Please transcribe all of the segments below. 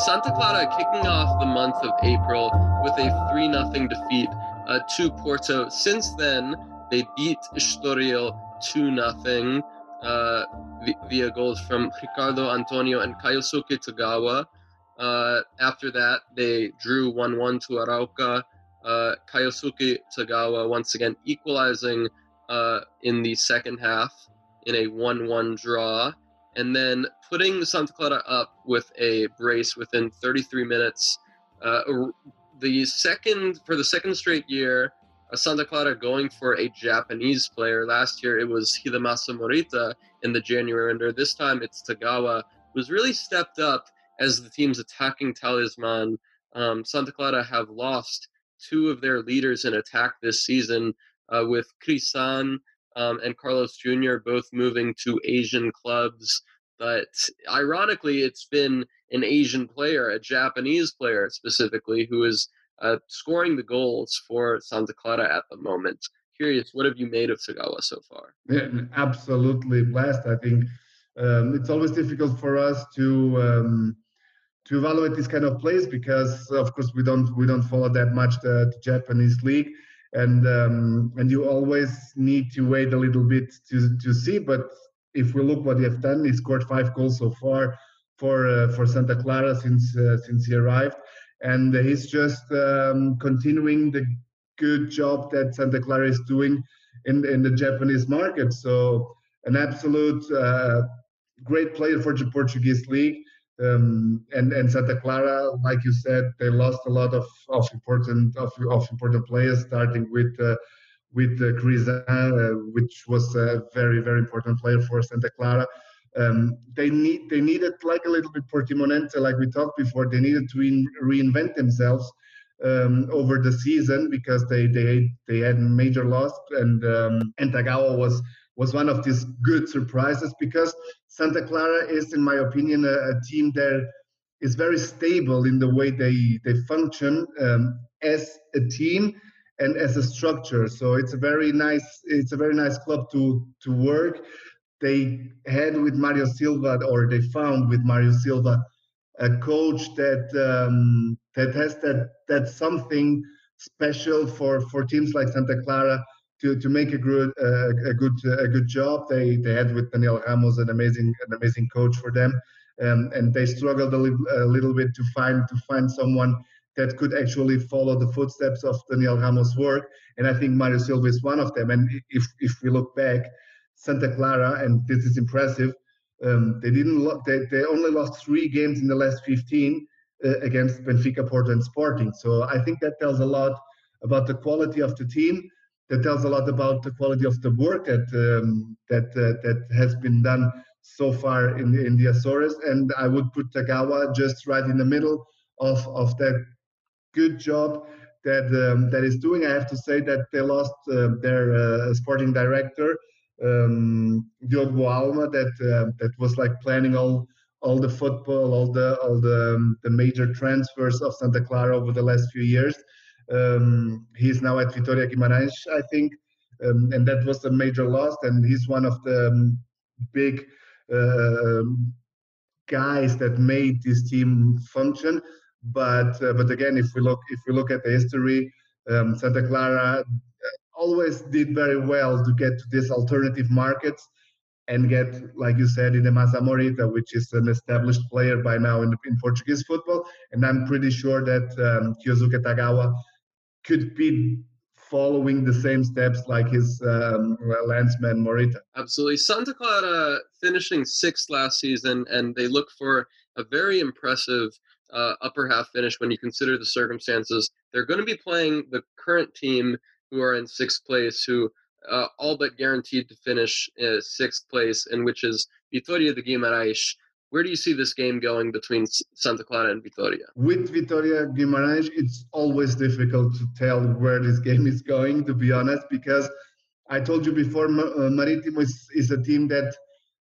Santa Clara kicking off the month of April with a 3 0 defeat uh, to Porto. Since then, they beat Estoril 2 0 uh, via goals from Ricardo Antonio and Kyosuke Tagawa. Uh, after that, they drew 1 1 to Arouca. Uh, Kyosuke Tagawa once again equalizing uh, in the second half in a 1 1 draw and then putting Santa Clara up with a brace within 33 minutes. Uh, the second for the second straight year, Santa Clara going for a Japanese player. Last year it was Hidemasa Morita in the January under. This time it's Tagawa, who's really stepped up as the team's attacking talisman. Um, Santa Clara have lost two of their leaders in attack this season, uh, with Crisan um, and Carlos Jr. both moving to Asian clubs. But ironically, it's been an Asian player, a Japanese player specifically, who is uh, scoring the goals for Santa Clara at the moment. Curious, what have you made of Tagawa so far? Yeah, absolutely blessed. I think um, it's always difficult for us to um, to evaluate this kind of plays because, of course, we don't we don't follow that much the, the Japanese league and um, and you always need to wait a little bit to to see. But if we look what he has done, he scored five goals so far for uh, for Santa Clara since uh, since he arrived, and he's just um, continuing the good job that Santa Clara is doing in in the Japanese market. So an absolute uh, great player for the Portuguese league. Um, and and Santa Clara, like you said, they lost a lot of, of important of, of important players, starting with uh, with uh, uh, which was a very very important player for Santa Clara. Um, they need they needed like a little bit Portimonense, like we talked before. They needed to in, reinvent themselves um, over the season because they they they had major loss, and um, and Tagawa was was one of these good surprises because Santa Clara is, in my opinion, a, a team that is very stable in the way they they function um, as a team and as a structure. So it's a very nice it's a very nice club to to work. They had with Mario Silva, or they found with Mario Silva, a coach that um, that has that that something special for for teams like Santa Clara to, to make a good uh, a good a good job. They they had with Daniel Ramos an amazing an amazing coach for them, um, and they struggled a little, a little bit to find to find someone that could actually follow the footsteps of Daniel Ramos' work. And I think Mario Silva is one of them. And if if we look back, Santa Clara, and this is impressive, um, they didn't lo- they, they only lost three games in the last 15 uh, against Benfica, Porto, and Sporting. So I think that tells a lot about the quality of the team that tells a lot about the quality of the work that um, that uh, that has been done so far in the, in the Azores. And I would put Tagawa just right in the middle of of that good job that um, that is doing. I have to say that they lost uh, their uh, sporting director um, Diogo Alma, that uh, that was like planning all all the football, all the all the um, the major transfers of Santa Clara over the last few years. Um, he's now at Vitória Guimarães, I think, um, and that was a major loss. And he's one of the um, big uh, guys that made this team function. But uh, but again, if we look if we look at the history, um, Santa Clara always did very well to get to these alternative markets and get, like you said, Hidemasa Morita, which is an established player by now in, in Portuguese football. And I'm pretty sure that um, Kyosuke Tagawa could be following the same steps like his um, landsman Morita. Absolutely. Santa Clara finishing sixth last season, and they look for a very impressive uh, upper half finish when you consider the circumstances. They're going to be playing the current team who are in sixth place, who uh, all but guaranteed to finish uh, sixth place, and which is Vitória de Guimarães. Where do you see this game going between Santa Clara and Vitoria? With Vitoria Guimarães, it's always difficult to tell where this game is going, to be honest, because I told you before, uh, Marítimo is, is, a team that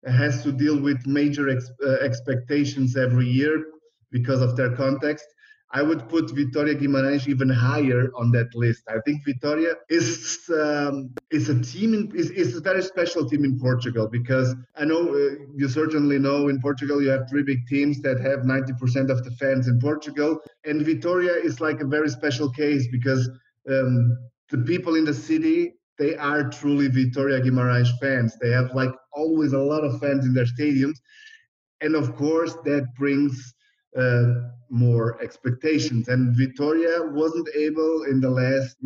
has to deal with major ex- uh, expectations every year because of their context. I would put Vitoria Guimarães even higher on that list. I think Vitoria is um, is a team in, is, is a very special team in Portugal because I know uh, you certainly know in Portugal you have three big teams that have 90% of the fans in Portugal, and Vitoria is like a very special case because um, the people in the city they are truly Vitoria Guimarães fans. They have like always a lot of fans in their stadiums, and of course that brings uh, more expectations. And Vitoria wasn't able in the last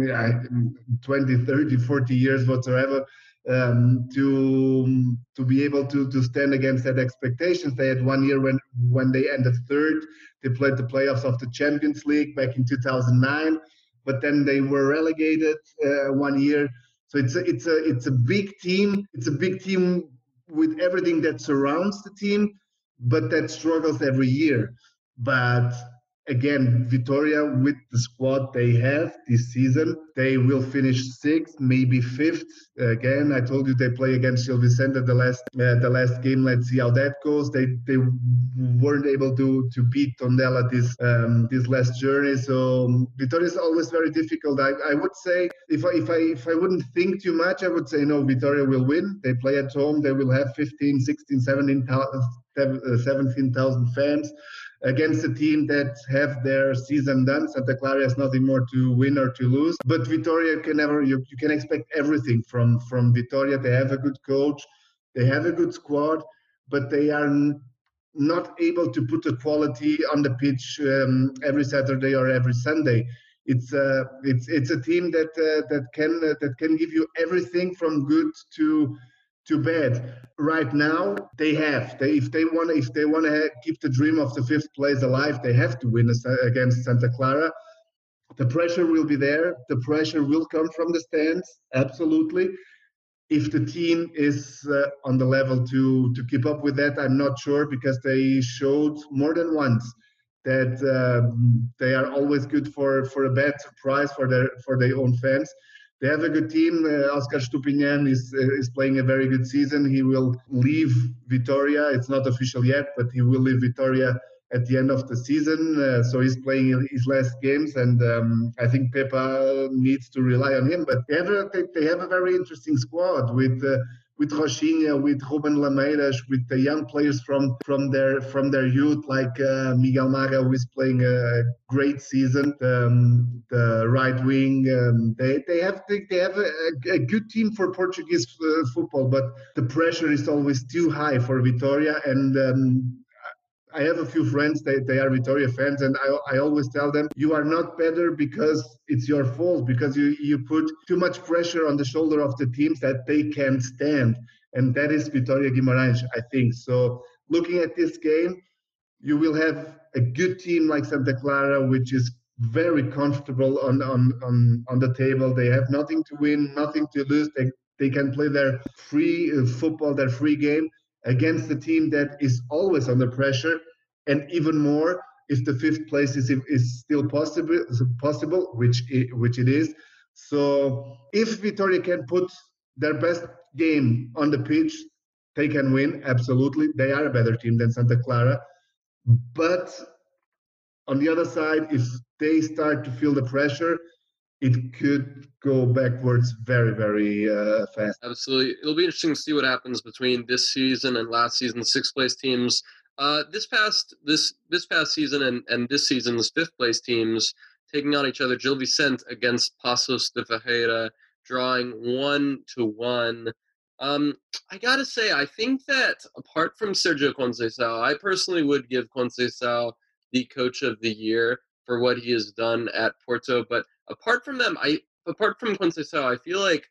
20, 30, 40 years whatsoever um, to to be able to to stand against that expectations. They had one year when when they ended third. They played the playoffs of the Champions League back in 2009, but then they were relegated uh, one year. So it's a, it's a it's a big team. It's a big team with everything that surrounds the team, but that struggles every year. But again, Vitoria with the squad they have this season, they will finish sixth, maybe fifth. Again, I told you they play against Gil Vicente the last uh, the last game. Let's see how that goes. They they weren't able to to beat Tondela this um, this last journey. So um, Vitoria is always very difficult. I, I would say if I if I if I wouldn't think too much, I would say no. Vitoria will win. They play at home. They will have 15, 16, 17,000 fans against a team that have their season done. Santa Clara has nothing more to win or to lose. But Vitoria can never you, you can expect everything from from Vitoria. They have a good coach, they have a good squad, but they are not able to put the quality on the pitch um, every Saturday or every Sunday. It's uh, it's it's a team that uh, that can uh, that can give you everything from good to too bad. Right now, they have. They, if they want, if they want to keep the dream of the fifth place alive, they have to win against Santa Clara. The pressure will be there. The pressure will come from the stands, absolutely. If the team is uh, on the level to to keep up with that, I'm not sure because they showed more than once that uh, they are always good for for a bad surprise for their for their own fans they have a good team. Uh, Oscar Estupiñán is uh, is playing a very good season. He will leave Vitoria. It's not official yet, but he will leave Vitoria at the end of the season. Uh, so he's playing his last games, and um, I think Pepa needs to rely on him. But they have a, they have a very interesting squad with uh, with Rochinha, with Ruben Lameiras, with the young players from from their from their youth, like uh, Miguel Maga, who is playing a great season. Um, the right wing, um, they they have they, they have a, a, good team for Portuguese uh, football, but the pressure is always too high for Vitoria, and um, I have a few friends, they, they are Vitoria fans, and I, I always tell them, you are not better because it's your fault, because you, you put too much pressure on the shoulder of the teams that they can't stand. And that is Vitoria Guimarães, I think. So looking at this game, you will have a good team like Santa Clara, which is very comfortable on, on, on, on the table. They have nothing to win, nothing to lose. They, they can play their free uh, football, their free game against a team that is always under pressure, and even more if the fifth place is, is still possible, possible, which it, which it is. So if Vitoria can put their best game on the pitch, they can win. Absolutely, they are a better team than Santa Clara. But on the other side, if they start to feel the pressure, it could go backwards very, very uh, fast. Absolutely. It'll be interesting to see what happens between this season and last season. Sixth place teams. Uh, this past this this past season and, and this season's fifth place teams taking on each other. Gil Vicente against Paços de Ferreira, drawing one to one. Um, I gotta say, I think that apart from Sergio Conceição, I personally would give Conceição the coach of the year for what he has done at Porto. But apart from them, I apart from Conceição, I feel like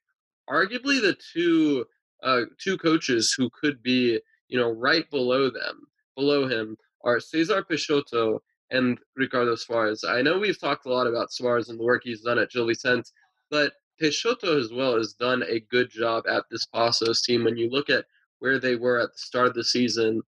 arguably the two uh, two coaches who could be you know right below them, below him, are Cesar Peixoto and Ricardo Soares. I know we've talked a lot about Soares and the work he's done at Gil Vicente, but Peixoto as well has done a good job at this Paços team. When you look at where they were at the start of the season,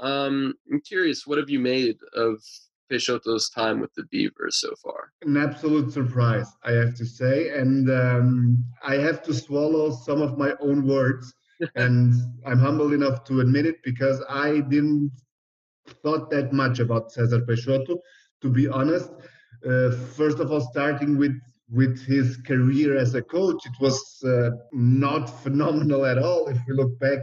um, I'm curious, what have you made of Peixoto's time with the Beavers so far? An absolute surprise, I have to say. And um, I have to swallow some of my own words. and I'm humble enough to admit it because I didn't thought that much about Cesar Peixoto. to be honest. Uh, first of all, starting with with his career as a coach, it was uh, not phenomenal at all. If we look back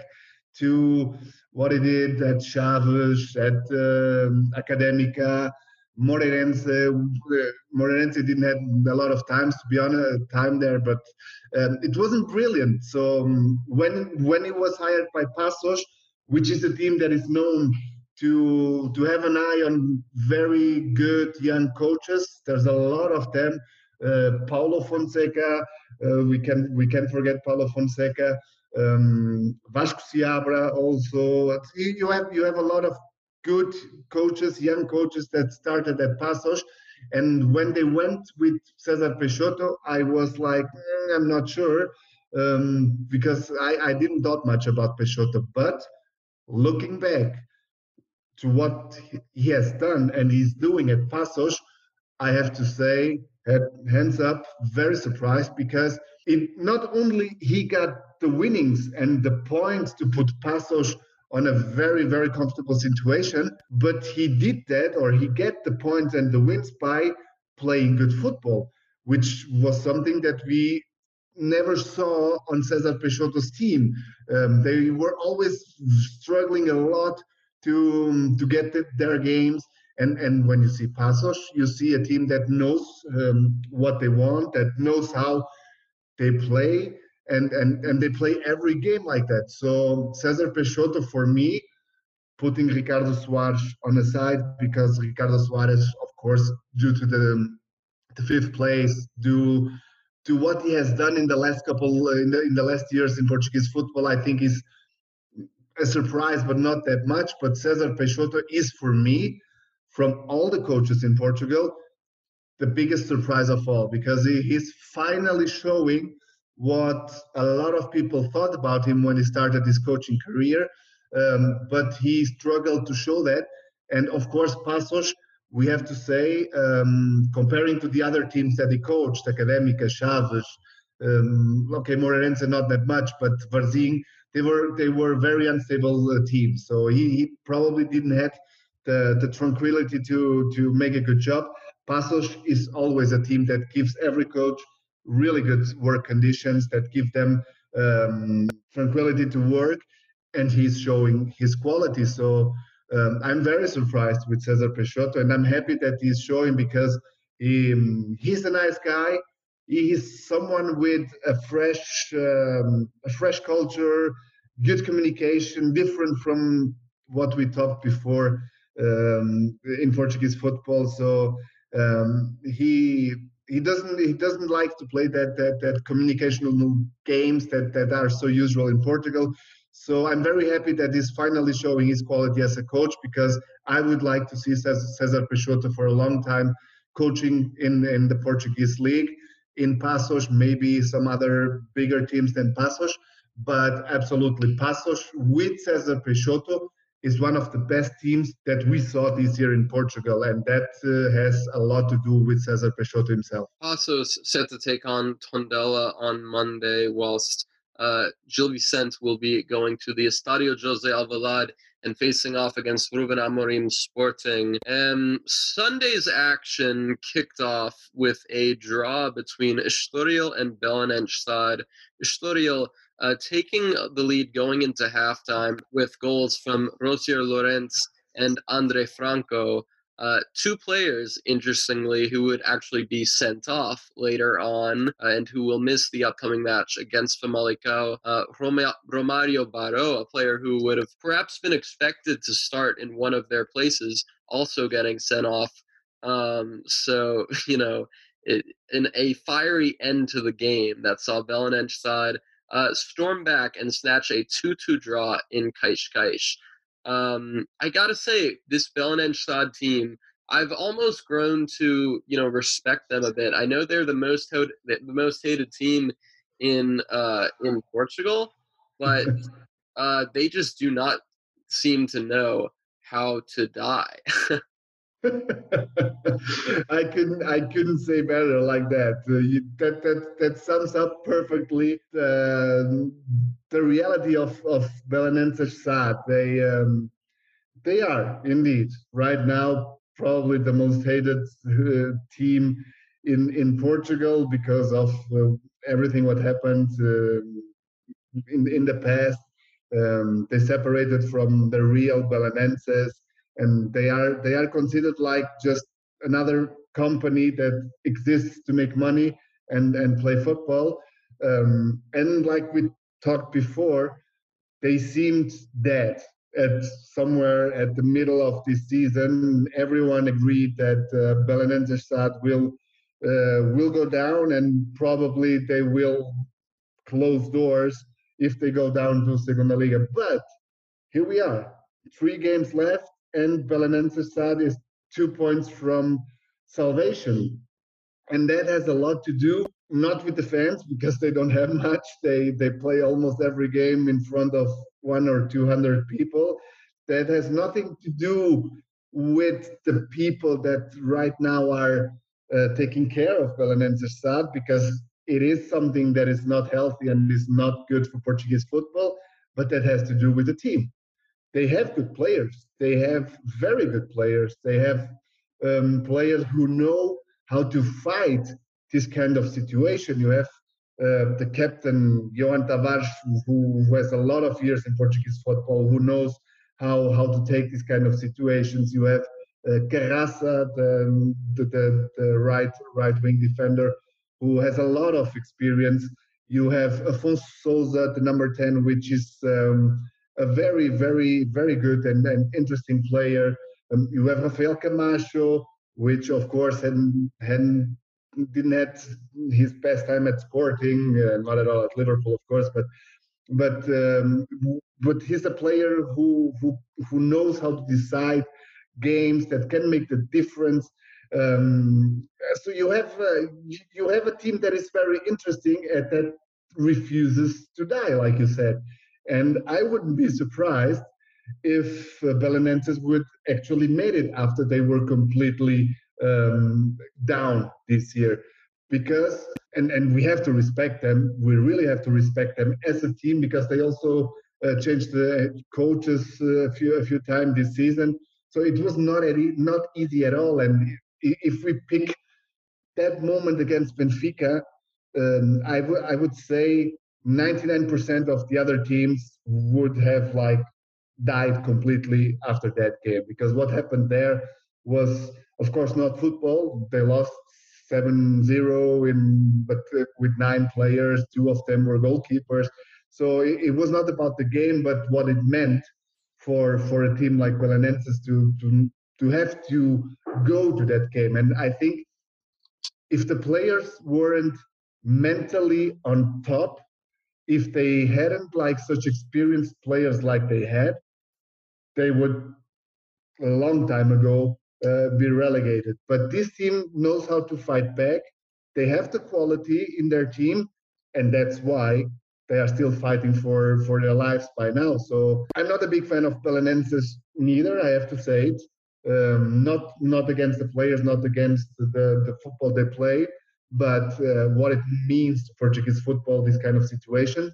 to what he did at Chaves, at um, Académica, Moreirense. Uh, Moreirense didn't have a lot of times to be honest, time there, but um, it wasn't brilliant. So um, when when he was hired by Paços, which is a team that is known to to have an eye on very good young coaches, there's a lot of them. Uh, Paulo Fonseca, uh, we can we can forget Paulo Fonseca. Um, Vasco Seabra also. You have you have a lot of good coaches, young coaches that started at Paços. And when they went with Cesar Peixoto, I was like, mm, I'm not sure um, because I, I didn't thought much about Peixoto. But looking back to what he has done and he's doing at Paços, I have to say, hands up, very surprised because it not only he got the winnings and the points to put Paços on a very very comfortable situation but he did that or he get the points and the wins by playing good football which was something that we never saw on Cesar Peixoto's team. Um, they were always struggling a lot to to get the, their games and and when you see Paços you see a team that knows um, what they want that knows how they play and and and they play every game like that. So Cesar Peixoto for me, putting Ricardo Soares on the side because Ricardo Soares, of course, due to the the fifth place, due to what he has done in the last couple in the in the last years in Portuguese football, I think is a surprise, but not that much. But Cesar Peixoto is for me, from all the coaches in Portugal, the biggest surprise of all because he, he's finally showing what a lot of people thought about him when he started his coaching career, um, but he struggled to show that. And of course, Paços, we have to say, um, comparing to the other teams that he coached, Académica, Chaves, um, okay, Moreirense not that much, but Varzim, they were they were very unstable uh, teams. So he, he probably didn't have the, the tranquility to to make a good job. Paços is always a team that gives every coach really good work conditions that give them um, tranquility to work, and he's showing his quality. So um, I'm very surprised with Cesar Peixoto, and I'm happy that he's showing because he, um, he's a nice guy. He's someone with a fresh, um, a fresh culture, good communication, different from what we talked before um, in Portuguese football. So um, he he doesn't he doesn't like to play that that that communicational games that that are so usual in Portugal. So I'm very happy that he's finally showing his quality as a coach because I would like to see Cesar Peixoto for a long time coaching in in the Portuguese league in Paços, maybe some other bigger teams than Paços, but absolutely Paços with Cesar Peixoto is one of the best teams that we saw this year in Portugal, and that uh, has a lot to do with Cesar Peixoto himself. Paços set to take on Tondela on Monday, whilst uh, Gil Vicente will be going to the Estadio José Alvalade and facing off against Ruben Amorim Sporting. Um, Sunday's action kicked off with a draw between Estoril and Belenenses. Estoril uh, taking the lead going into halftime with goals from Rosier Lorenz and Andre Franco. Uh, two players, interestingly, who would actually be sent off later on uh, and who will miss the upcoming match against Famalicão. Uh, Romario Baró, a player who would have perhaps been expected to start in one of their places, also getting sent off. Um, so, you know, it, in a fiery end to the game that saw Belenenses uh, storm back and snatch a 2 2 draw in Cascais. Um, I gotta say, this Belenenses team, I've almost grown to you know respect them a bit. I know they're the most ho- the most hated team in uh, in Portugal, but uh, they just do not seem to know how to die. I couldn't I couldn't say better like that. Uh, you, that that that sums up perfectly the, the reality of of Belenenses SAD. They um, they are indeed right now probably the most hated uh, team in in Portugal because of uh, everything what happened uh, in in the past. Um, they separated from the real Belenenses, and they are they are considered like just another company that exists to make money and and play football. Um, and like we talked before, they seemed dead at somewhere at the middle of this season. Everyone agreed that uh, Belenenses will uh, will go down, and probably they will close doors if they go down to Segunda Liga. But here we are, three games left, and Belenenses is two points from salvation. And that has a lot to do not with the fans because they don't have much. They they play almost every game in front of one or two hundred people. That has nothing to do with the people that right now are uh, taking care of Belenenses because it is something that is not healthy and is not good for Portuguese football, but that has to do with the team. They have good players. They have very good players. They have um, players who know how to fight this kind of situation. You have uh, the captain Yohan Tavares, who, who, has a lot of years in Portuguese football, who knows how how to take these kind of situations. You have uh, Carraça, the, the, the right right wing defender, who has a lot of experience. You have Afonso Sousa, the number ten, which is um, a very very very good and, and interesting player. Um, you have Rafael Camacho, which of course hadn't, hadn't didn't have his best time at Sporting, uh, not at all at Liverpool, of course, but but um, but he's a player who who who knows how to decide games that can make the difference. Um, so you have uh, you have a team that is very interesting and that refuses to die, like you said. And I wouldn't be surprised if uh, Belenenses would actually made it after they were completely um, down this year. Because and and we have to respect them. We really have to respect them as a team because they also uh, changed the coaches uh, a few a few times this season. So it was not not easy at all. And if we pick that moment against Benfica um, I would I would say 99% of the other teams would have like died completely after that game because what happened there was of course not football. They lost 7-0 in but uh, with nine players two of them were goalkeepers. So it, it, was not about the game but what it meant for for a team like Belenenses to to to have to go to that game. And i think if the players weren't mentally on top if they hadn't like such experienced players like they had they would a long time ago uh, be relegated. But this team knows how to fight back. They have the quality in their team, and that's why they are still fighting for for their lives by now. So I'm not a big fan of Belenenses neither. I have to say it. Um, not not against the players, not against the the football they play, but uh, what it means to Portuguese football, this kind of situation.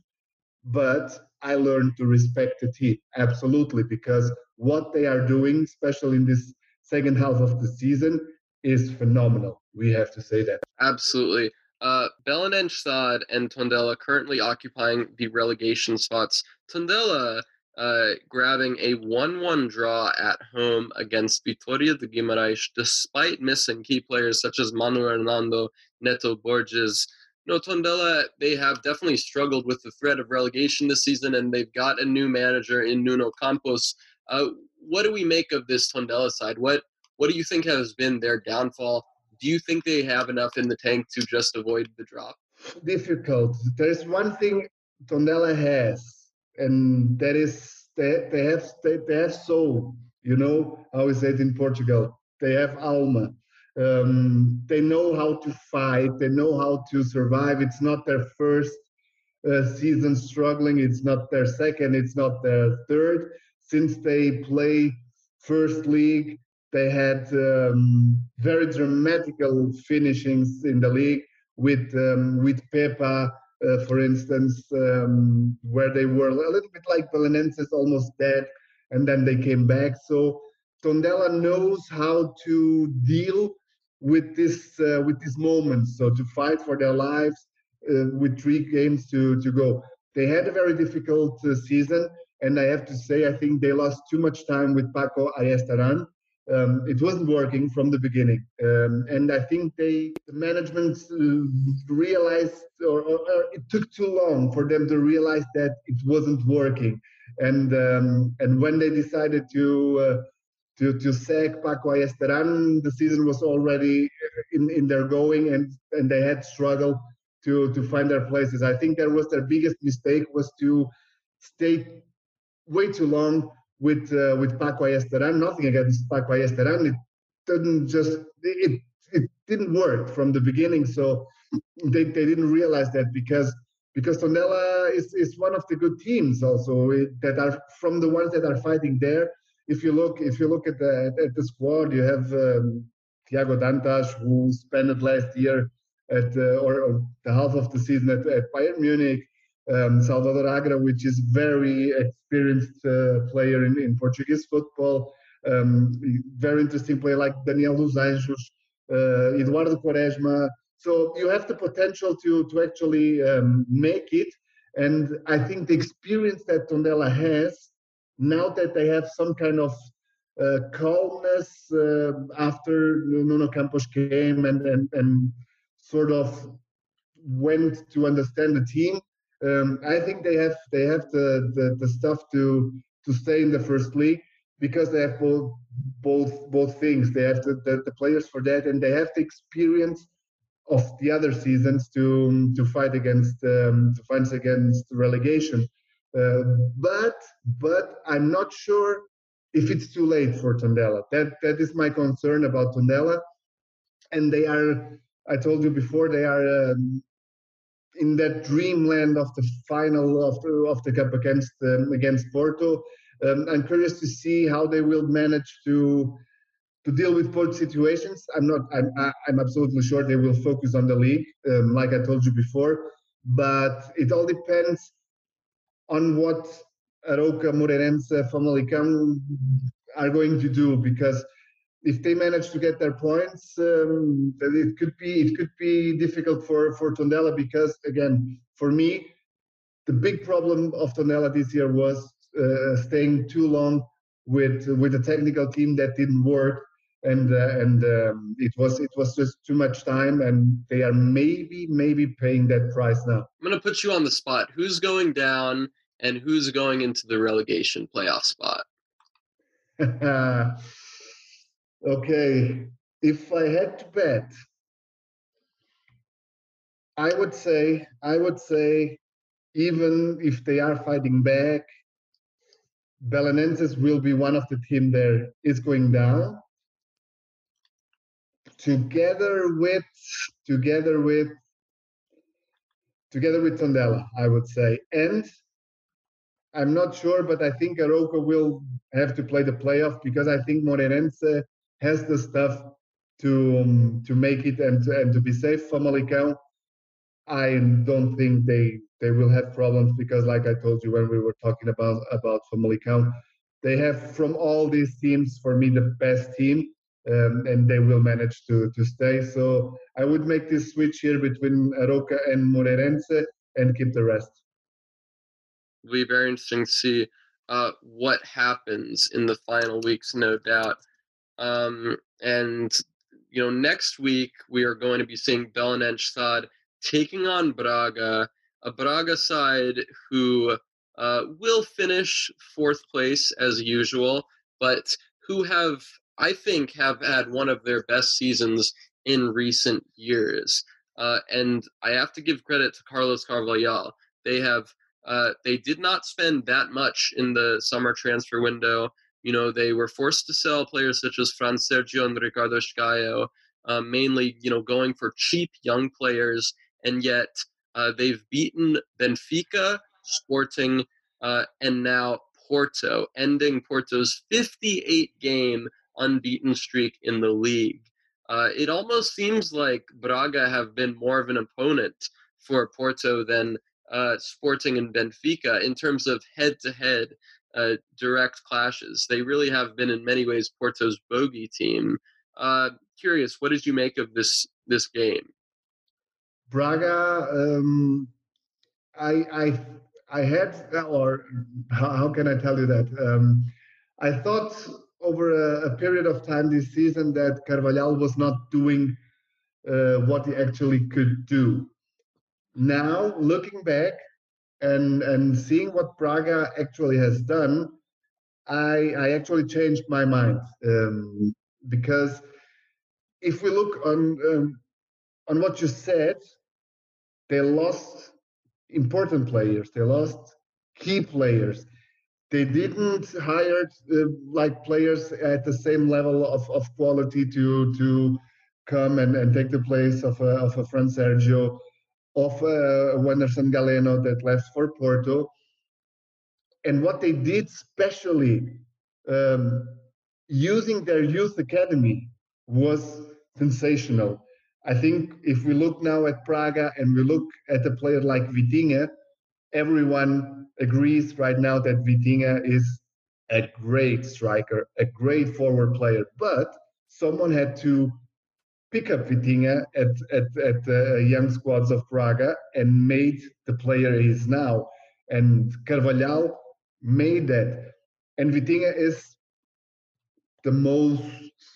But I learned to respect the team absolutely because what they are doing, especially in this second half of the season, is phenomenal. We have to say that. Absolutely. Uh, Belenenses and Tondela currently occupying the relegation spots. Tondela uh, grabbing a 1 1 draw at home against Vitoria de Guimarães, despite missing key players such as Manu Hernando, Neto Borges, no, Tondela, they have definitely struggled with the threat of relegation this season, and they've got a new manager in Nuno Campos. Uh, what do we make of this Tondela side? What what do you think has been their downfall? Do you think they have enough in the tank to just avoid the drop? Difficult. There's one thing Tondela has, and that is they, they have they, they have soul. You know how say it in Portugal. They have alma. Um, they know how to fight. They know how to survive. It's not their first uh, season struggling. It's not their second. It's not their third. Since they play first league, they had um, very dramatical finishings in the league with um, with Pepa, uh, for instance, um, where they were a little bit like Belenenses, almost dead, and then they came back. So Tondela knows how to deal with this uh, with these moments. So to fight for their lives uh, with three games to to go. They had a very difficult uh, season, and I have to say I think they lost too much time with Pako Ayestaran. Um, it wasn't working from the beginning, um, and I think they the management uh, realized, or, or, or, it took too long for them to realize that it wasn't working, and um, and when they decided to uh, to to sack Pako Ayestaran. The season was already in, in their going, and and they had struggled to to find their places. I think that was their biggest mistake was to stay way too long with uh, with Pako Ayestaran. Nothing against Pako Ayestaran. It didn't just it it didn't work from the beginning. So they, they didn't realize that because because Tondela is, is one of the good teams also that are from the ones that are fighting there if you look if you look at the at the squad, you have um, Tiago Dantas who spent last year at uh, or, or, the half of the season at, at Bayern Munich. Um, Salvador Agra, which is very experienced uh, player in, in Portuguese football. Um, very interesting player like Daniel dos Anjos, uh, Eduardo Quaresma. So you have the potential to to actually um, make it, and I think the experience that Tondela has now that they have some kind of uh, calmness uh, after Nuno Campos came and, and, and sort of went to understand the team. Um, I think they have they have the, the, the stuff to to stay in the first league because they have both both both things. They have the, the, the players for that, and they have the experience of the other seasons to to fight against um, to fight against relegation. Uh, but but I'm not sure if it's too late for Tondela. That that is my concern about Tondela, and they are. I told you before they are um, in that dreamland of the final of the, of the cup against um, against Porto. Um, I'm curious to see how they will manage to to deal with both situations. I'm not. I'm. I'm absolutely sure they will focus on the league, um, like I told you before. But it all depends on what Arouca, Moreirense, Famalicão are going to do because if they manage to get their points, um, it could be it could be difficult for for Tondela because again, for me, the big problem of Tondela this year was uh, staying too long with with a technical team that didn't work, and uh, and um, it was it was just too much time, and they are maybe maybe paying that price now. I'm gonna put you on the spot. Who's going down? and who's going into the relegation playoff spot? okay, if I had to bet, I would say I would say even if they are fighting back, Belenenses will be one of the team there is going down. Together with together with together with Tondela, I would say. And I'm not sure, but I think Arouca will have to play the playoff because I think Moreirense has the stuff to um, to make it and to, and to be safe. Famalicão, I don't think they they will have problems because, like I told you when we were talking about about Famalicão, they have from all these teams for me the best team, um, and they will manage to to stay. So I would make this switch here between Arouca and Moreirense and keep the rest will be very interesting to see uh, what happens in the final weeks, no doubt. Um, and you know, next week we are going to be seeing Belenenses taking on Braga, a Braga side who uh, will finish fourth place as usual, but who have, I think, have had one of their best seasons in recent years. Uh, and I have to give credit to Carlos Carvalhal. They have uh, they did not spend that much in the summer transfer window. You know, they were forced to sell players such as Fransérgio and Ricardo Esgaio, uh, mainly, you know, going for cheap young players, and yet uh, they've beaten Benfica, Sporting, uh, and now Porto, ending Porto's 58 game unbeaten streak in the league. Uh, it almost seems like Braga have been more of an opponent for Porto than uh, Sporting and Benfica in terms of head to head uh, direct clashes. They really have been, in many ways, Porto's bogey team. Uh, curious, what did you make of this this game? Braga, um, I, I, I had, or how, how, can I tell you that? Um, I thought over a, a, period of time this season that Carvalhal was not doing uh, what he actually could do. Now, looking back and and seeing what Braga actually has done, I I actually changed my mind um, because if we look on um, on what you said, they lost important players. They lost key players. They didn't hire uh, like players at the same level of, of quality to to come and, and take the place of a, of a Fransérgio, of a Wanderson Galeno that left for Porto. And what they did, especially um, using their youth academy, was sensational. I think if we look now at Braga and we look at a player like Vitinha, everyone agrees right now that Vitinha is a great striker, a great forward player. But someone had to pick up Vitinha at at at uh, young squads of Braga and made the player he is now. And Carvalhal made that. And Vitinha is the most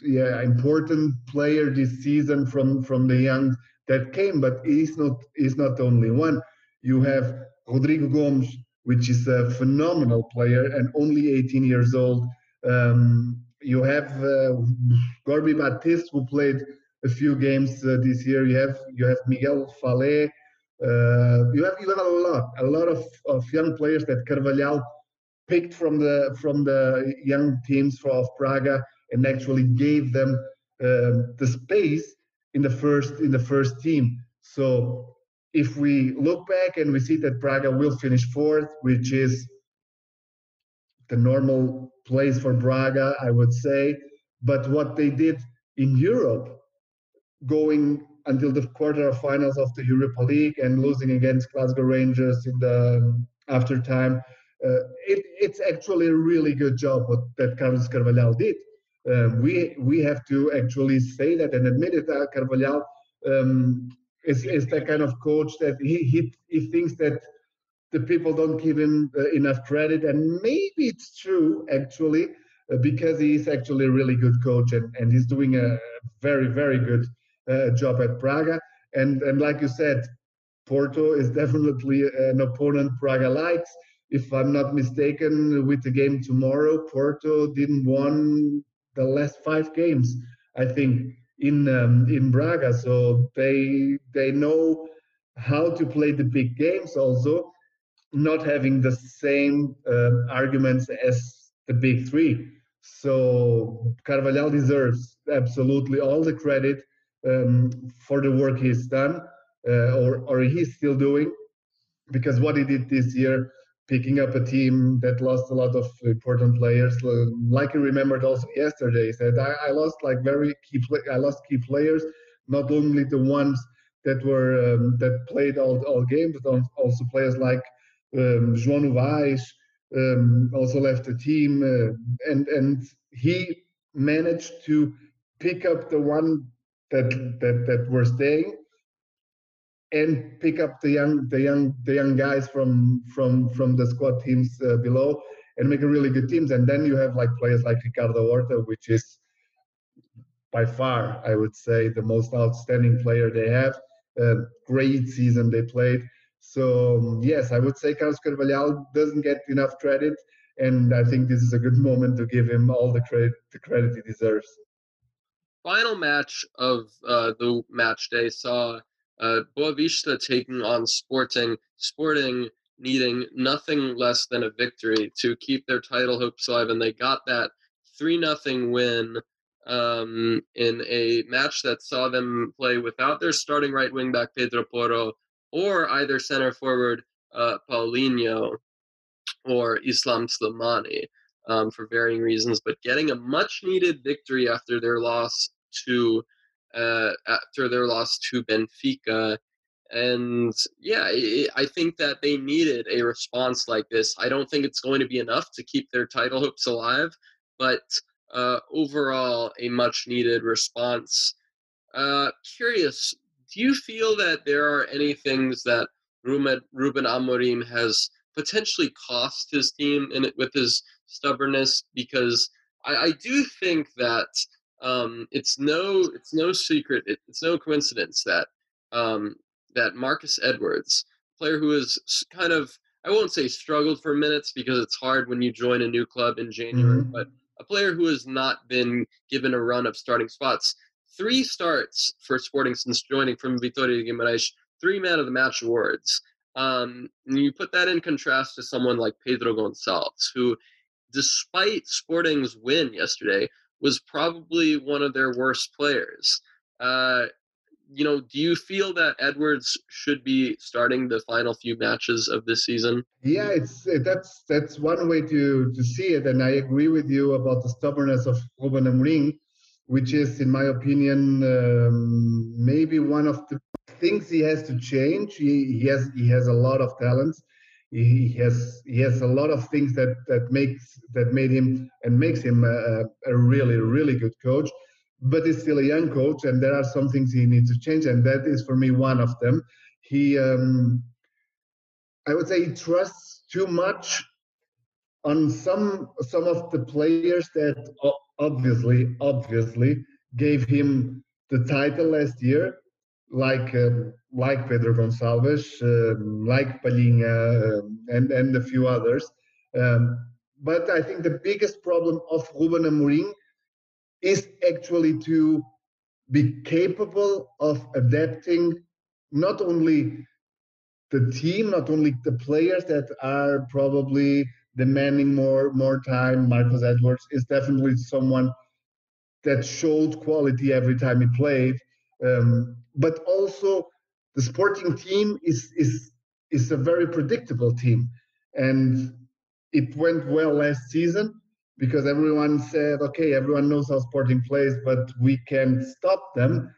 yeah important player this season from from the young that came. But he's not he's not the only one. You have Rodrigo Gomes, which is a phenomenal player and only 18 years old. Um, you have uh, Gorby Baptiste, who played a few games uh, this year. You have you have Miguel Falé. Uh, you have you have a lot a lot of, of young players that Carvalhal picked from the from the young teams of Braga and actually gave them um, the space in the first in the first team. So if we look back and we see that Braga will finish fourth, which is the normal place for Braga, I would say. But what they did in Europe going until the quarterfinals of the Europa League and losing against Glasgow Rangers in the um, after time. Uh, it, it's actually a really good job what, that Carlos Carvalhal did. Um, we we have to actually say that and admit it. Uh, Carvalhal um, is is that kind of coach that he he, he thinks that the people don't give him uh, enough credit, and maybe it's true actually uh, because he is actually a really good coach and, and he's doing a very very good uh, job at Braga. And and like you said, Porto is definitely an opponent Braga likes. If I'm not mistaken, with the game tomorrow, Porto didn't won the last five games. I think in um, in Braga, so they they know how to play the big games. Also, not having the same uh, arguments as the big three. So Carvalhal deserves absolutely all the credit um, for the work he's done uh, or, or he's still doing. Because what he did this year, picking up a team that lost a lot of important players, like he remembered also yesterday, he said, I, I lost like very key, play- I lost key players, not only the ones that were um, that played all, all games, but also players like um, João Novais um, also left the team, uh, and and he managed to pick up the one that that that were staying and pick up the young the young the young guys from from from the squad teams uh, below and make a really good teams. And then you have like players like Ricardo Horta which is by far I would say the most outstanding player they have. Uh, great season they played. So um, yes I would say Carlos Carvalhal doesn't get enough credit and I think this is a good moment to give him all the credit the credit he deserves final match of uh, the match day saw uh, Boavista taking on Sporting. Sporting needing nothing less than a victory to keep their title hopes alive, and they got that three nothing win um, in a match that saw them play without their starting right wing back Pedro Porro or either center forward uh, Paulinho or Islam Slimani um, for varying reasons, but getting a much needed victory after their loss to uh, after their loss to Benfica. And yeah, I think that they needed a response like this. I don't think it's going to be enough to keep their title hopes alive, but uh, overall, a much needed response. Uh, curious, do you feel that there are any things that Ruben, Amorim has potentially cost his team in it with his stubbornness? Because I, I do think that um, it's no it's no secret, it, it's no coincidence that um, that Marcus Edwards, player who has kind of I won't say struggled for minutes because it's hard when you join a new club in January, mm-hmm. but a player who has not been given a run of starting spots. Three starts for Sporting since joining from Vitória de Guimarães, three man of the match awards. Um, and you put that in contrast to someone like Pedro Gonçalves, who, despite Sporting's win yesterday, was probably one of their worst players. Uh, you know, do you feel that Edwards should be starting the final few matches of this season? Yeah, it's that's that's one way to to see it, and I agree with you about the stubbornness of Ruben Amorim, which is, in my opinion, um, maybe one of the things he has to change. He, he has he has a lot of talents. He has he has a lot of things that that makes that made him and makes him a, a really really good coach but he's still a young coach, and there are some things he needs to change, and that is for me one of them. He, um, I would say, he trusts too much on some some of the players that obviously obviously gave him the title last year, like uh, like Pedro Gonçalves, uh, like Palhinha, uh, and and a few others. Um, but I think the biggest problem of Ruben Amorim is actually to be capable of adapting not only the team, not only the players that are probably demanding more more time. Marcus Edwards is definitely someone that showed quality every time he played, um, but also the sporting team is is is a very predictable team, and it went well last season because everyone said, okay, everyone knows how Sporting plays, but we can stop them.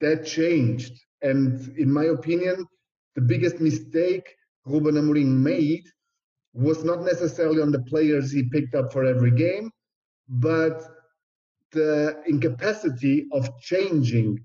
That changed. And in my opinion, the biggest mistake Ruben Amorim made was not necessarily on the players he picked up for every game, but the incapacity of changing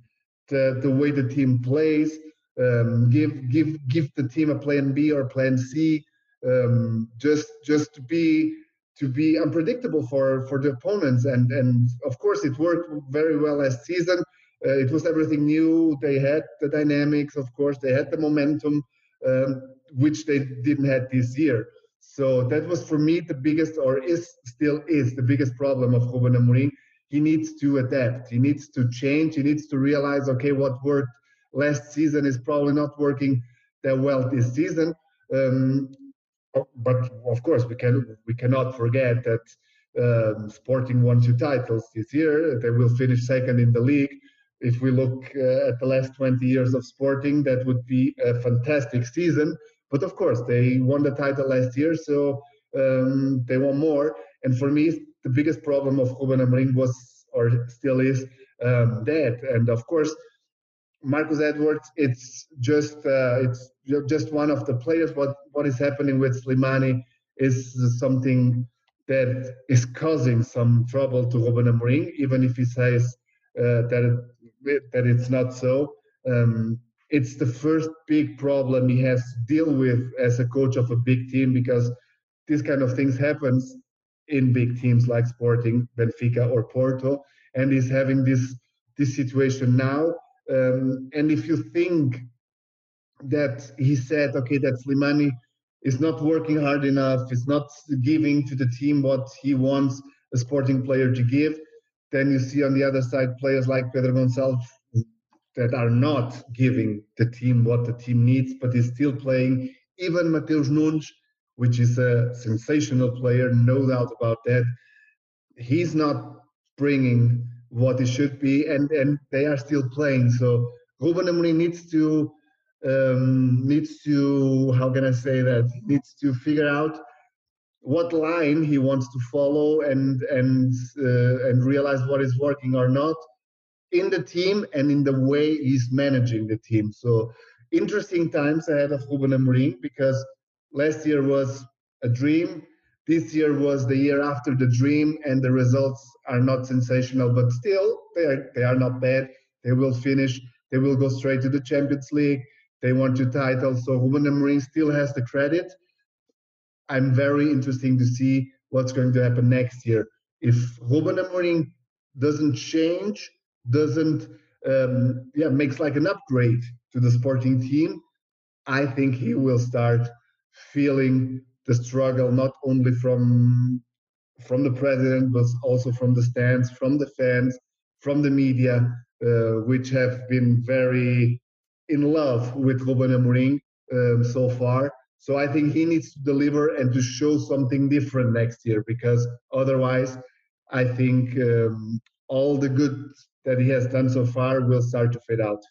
the, the way the team plays, um, give give give the team a plan B or plan C, um, just just to be to be unpredictable for for the opponents. And and of course it worked very well last season. Uh, it was everything new. They had the dynamics of course. They had the momentum um, which they didn't have this year. So that was for me the biggest or is still is the biggest problem of Ruben Amorim he needs to adapt he needs to change he needs to realize okay what worked last season is probably not working that well this season um, but of course, we can we cannot forget that um, Sporting won two titles this year. They will finish second in the league. If we look uh, at the last 20 years of Sporting, that would be a fantastic season. But of course, they won the title last year, so um, they want more. And for me, the biggest problem of Ruben Amorim was, or still is, um, that. And of course, Marcus Edwards, it's just uh, it's just one of the players. What what is happening with Slimani is something that is causing some trouble to Ruben Amorim, even if he says uh, that it, that it's not so. Um, it's the first big problem he has to deal with as a coach of a big team because these kind of things happens in big teams like Sporting, Benfica, or Porto, and is having this this situation now um, and if you think that he said, okay, that Slimani is not working hard enough, is not giving to the team what he wants a sporting player to give, then you see on the other side players like Pedro Gonçalves that are not giving the team what the team needs, but is still playing. Even Matheus Nunes, which is a sensational player, no doubt about that, he's not bringing what it should be, and and they are still playing. So Ruben Amorim needs to um, needs to how can I say that needs to figure out what line he wants to follow and and uh, and realize what is working or not in the team and in the way he's managing the team. So interesting times ahead of Ruben Amorim because last year was a dream. This year was the year after the dream, and the results are not sensational, but still they are they are not bad. They will finish. They will go straight to the Champions League. They want to title. So Ruben Amorim still has the credit. I'm very interesting to see what's going to happen next year. If Ruben Amorim doesn't change, doesn't um, yeah makes like an upgrade to the sporting team, I think he will start feeling the struggle not only from from the president but also from the stands, from the fans, from the media, uh, which have been very in love with Ruben Amorim um, so far. So I think he needs to deliver and to show something different next year because otherwise, I think um, all the good that he has done so far will start to fade out.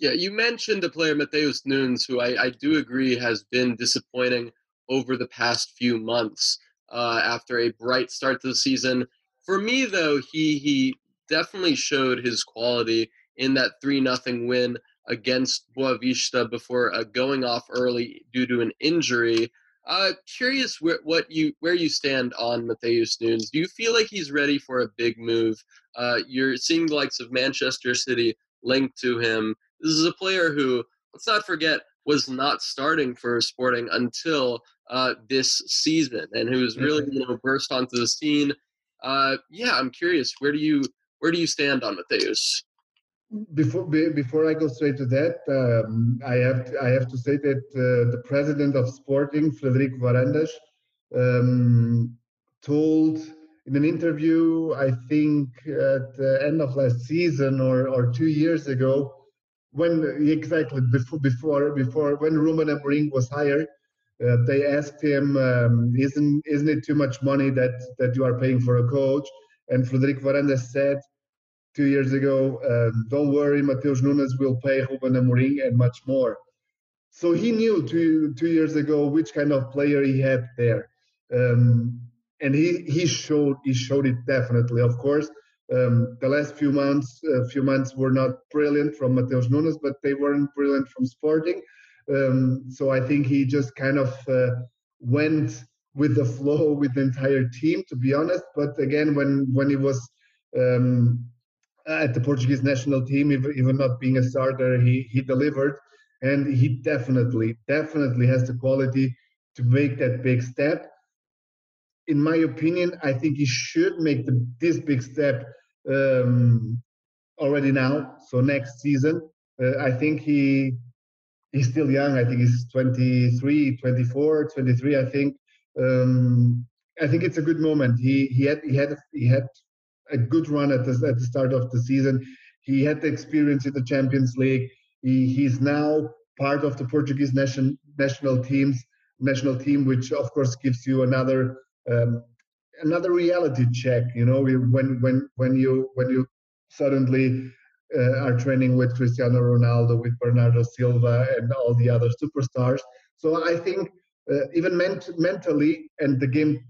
Yeah, you mentioned the player Matheus Nunes, who I, I do agree has been disappointing over the past few months uh, after a bright start to the season. For me, though, he he definitely showed his quality in that three nothing win against Boavista before uh, going off early due to an injury. Uh, curious where, what you where you stand on Matheus Nunes. Do you feel like he's ready for a big move? Uh, you're seeing the likes of Manchester City linked to him. This is a player who, let's not forget, was not starting for Sporting until uh, this season, and who's really you know burst onto the scene. Uh, yeah, I'm curious. Where do you where do you stand on Matheus? before before I go straight to that, um, I have to, I have to say that uh, the president of Sporting, Frederico Varandas, um, told in an interview, I think at the end of last season or, or two years ago, when exactly before before before when Ruben Amorim was hired, uh, they asked him, um, "Isn't isn't it too much money that that you are paying for a coach?" And Frederico Varandas said two years ago. Um, don't worry, Matheus Nunes will pay Ruben Amorim and much more. So he knew two two years ago which kind of player he had there, um, and he he showed he showed it definitely. Of course, um, the last few months uh, few months were not brilliant from Matheus Nunes, but they weren't brilliant from Sporting. Um, so I think he just kind of uh, went with the flow with the entire team, to be honest. But again, when when he was um, at the Portuguese national team, even not being a starter, he he delivered, and he definitely definitely has the quality to make that big step. In my opinion, I think he should make the, this big step um, already now. So next season, uh, I think he he's still young. I think he's 23, 24, 23. I think. Um, I think it's a good moment. He he had he had he had a good run at the, at the start of the season. He had the experience in the Champions League. He, he's now part of the Portuguese nation, national teams national team, which of course gives you another um, another reality check. You know, when when when you when you suddenly uh, are training with Cristiano Ronaldo, with Bernardo Silva, and all the other superstars. So I think uh, even ment- mentally, and the game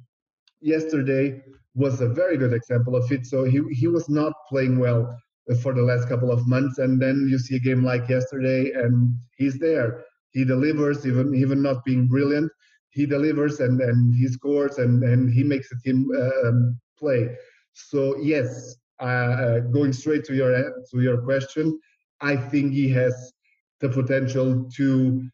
yesterday was a very good example of it. So he, he was not playing well for the last couple of months. And then you see a game like yesterday and he's there. He delivers, even even not being brilliant. He delivers and, and he scores and, and he makes the team um, play. So yes, uh, uh, going straight to your to your question, I think he has the potential to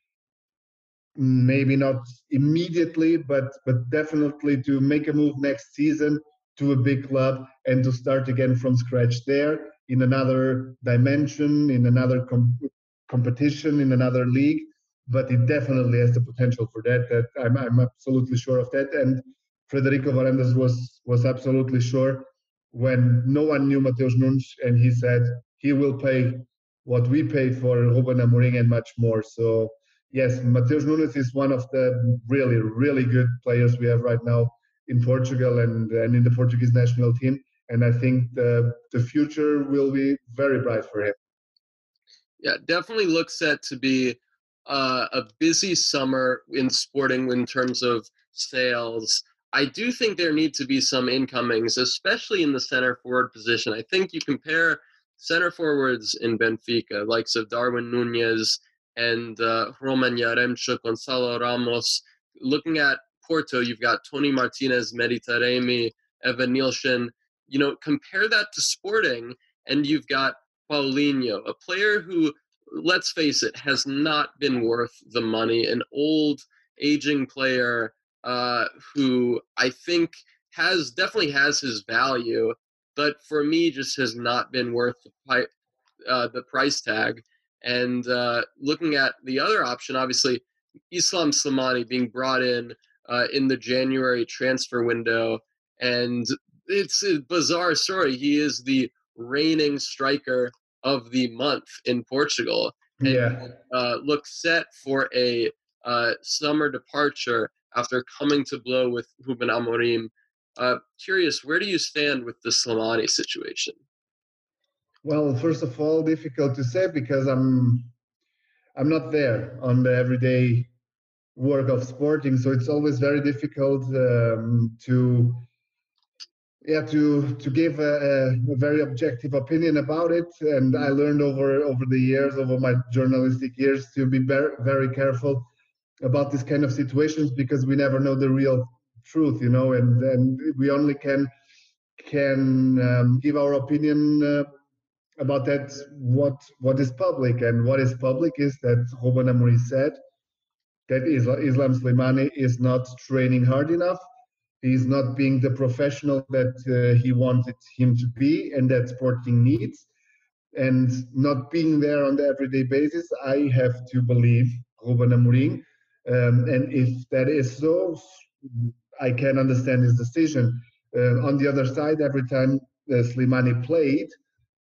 maybe not immediately, but but definitely to make a move next season to a big club and to start again from scratch there in another dimension, in another com- competition, in another league. But it definitely has the potential for that. That I'm, I'm absolutely sure of that. And Frederico Varandas was was absolutely sure when no one knew Matheus Nunes, and he said he will pay what we paid for Ruben Amorim and much more. So yes, Matheus Nunes is one of the really, really good players we have right now in Portugal and, and in the Portuguese national team. And I think the, the future will be very bright for him. Yeah, definitely looks set to be uh, a busy summer in sporting in terms of sales. I do think there need to be some incomings, especially in the center forward position. I think you compare center forwards in Benfica, likes of Darwin Nunez and uh, Roman Yaremchuk, Gonçalo Ramos. Looking at Porto, you've got Toni Martinez, Mehdi Taremi, Evanilson. You know, compare that to Sporting, and you've got Paulinho, a player who, let's face it, has not been worth the money. An old, aging player uh, who I think has definitely has his value, but for me, just has not been worth the, uh, the price tag. And uh, looking at the other option, obviously, Islam Slimani being brought in uh, in the January transfer window, and it's a bizarre story. He is the reigning striker of the month in Portugal. And, yeah. Uh, looks set for a uh, summer departure after coming to blow with Ruben Amorim. Uh, curious, where do you stand with the Slimani situation? Well, first of all, difficult to say because I'm I'm not there on the everyday work of sporting, so it's always very difficult um, to yeah to to give a, a, very objective opinion about it. And I learned over over the years, over my journalistic years, to be very very careful about this kind of situations because we never know the real truth, you know, and and we only can can um, give our opinion. Uh, about that what what is public and what is public is that Ruben Amorim said that Islam Slimani is not training hard enough. He's not being the professional that uh, he wanted him to be and that Sporting needs. And not being there on the everyday basis, I have to believe Ruben Amorim. Um, and if that is so, I can understand his decision. Uh, on the other side, every time uh, Slimani played,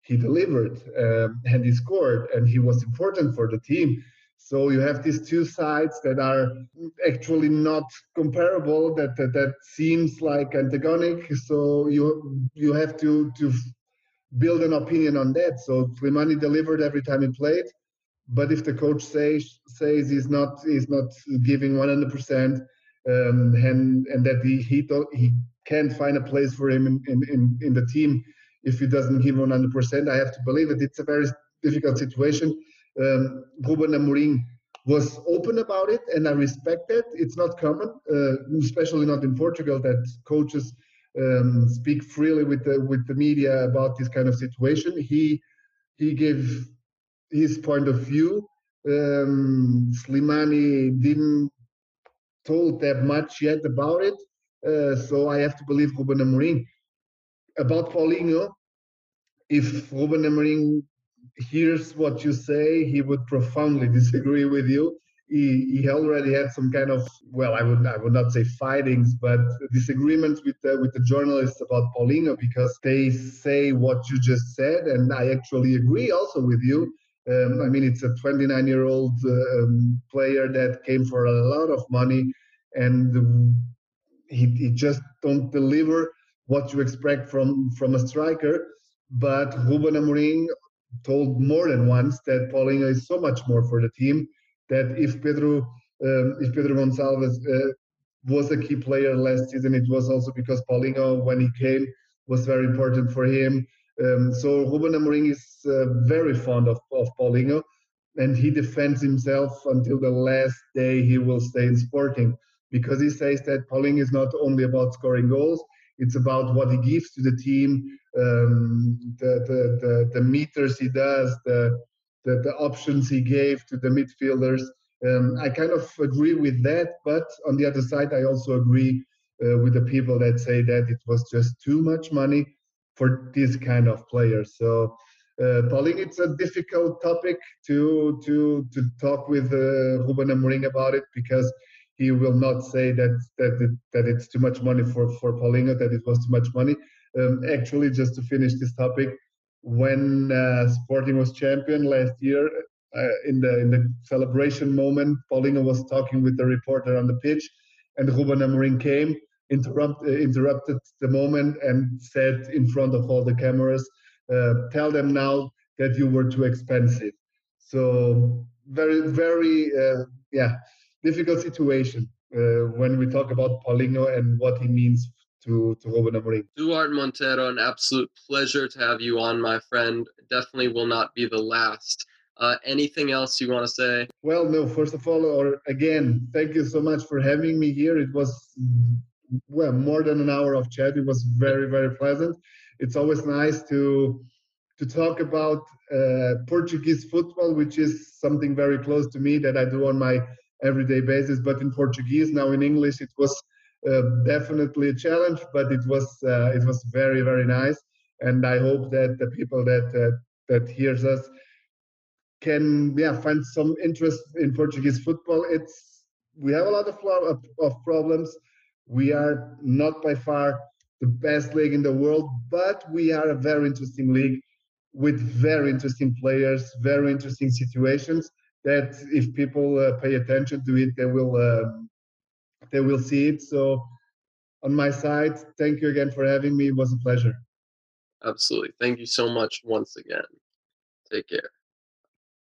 he delivered um, and he scored and he was important for the team. So you have these two sides that are actually not comparable. That that, that seems like antagonic. So you you have to to build an opinion on that. So Slimani delivered every time he played, but if the coach says says he's not he's not giving 100 percent, um, and and that he he, he can't find a place for him in, in, in the team if he doesn't give 100%. I have to believe it. It's a very difficult situation. Um, Ruben Amorim was open about it, and I respect that. It's not common, uh, especially not in Portugal, that coaches um, speak freely with the with the media about this kind of situation. He he gave his point of view. Um, Slimani didn't told that much yet about it, uh, so I have to believe Ruben Amorim about Paulinho, if Ruben Amorim hears what you say, he would profoundly disagree with you. He, he already had some kind of well, I would I would not say fightings, but disagreements with the, with the journalists about Paulinho because they say what you just said, and I actually agree also with you. Um, I mean, it's a 29 year old uh, um, player that came for a lot of money, and he, he just don't deliver what you expect from from a striker. But Ruben Amorim told more than once that Paulinho is so much more for the team that if Pedro um, if Pedro Gonçalves uh, was a key player last season, it was also because Paulinho, when he came, was very important for him. Um, so Ruben Amorim is uh, very fond of, of Paulinho, and he defends himself until the last day he will stay in Sporting because he says that Paulinho is not only about scoring goals, it's about what he gives to the team, um, the, the, the, the, meters he does, the, the, the options he gave to the midfielders. Um, I kind of agree with that, but on the other side, I also agree uh, with the people that say that it was just too much money for this kind of player. So, uh, Paulinho, it's a difficult topic to to to talk with uh, Ruben Amorim about it because he will not say that that it, that it's too much money for for Paulinho, that it was too much money. Um, actually, just to finish this topic, when uh, Sporting was champion last year, uh, in the in the celebration moment, Paulinho was talking with the reporter on the pitch, and Ruben Amorim came, interrupt, uh, interrupted the moment, and said in front of all the cameras, uh, "Tell them now that you were too expensive." So very very uh, yeah difficult situation uh, when we talk about Paulinho and what he means to, to Ruben Amorim. Duarte Monteiro, an absolute pleasure to have you on, my friend. definitely will not be the last. Uh, anything else you want to say? Well, no. First of all, or again, thank you so much for having me here. It was well more than an hour of chat. It was very very pleasant. It's always nice to to talk about uh, Portuguese football, which is something very close to me that I do on my everyday basis. But in Portuguese, now in English, it was uh, definitely a challenge, but it was uh, it was very very nice. And I hope that the people that uh, that hears us can yeah find some interest in Portuguese football. It's we have a lot of of, of problems. We are not by far the best league in the world, but we are a very interesting league with very interesting players, very interesting situations. That if people uh, pay attention to it, they will uh, they will see it. So, on my side, thank you again for having me. It was a pleasure. Absolutely. Thank you so much once again. Take care.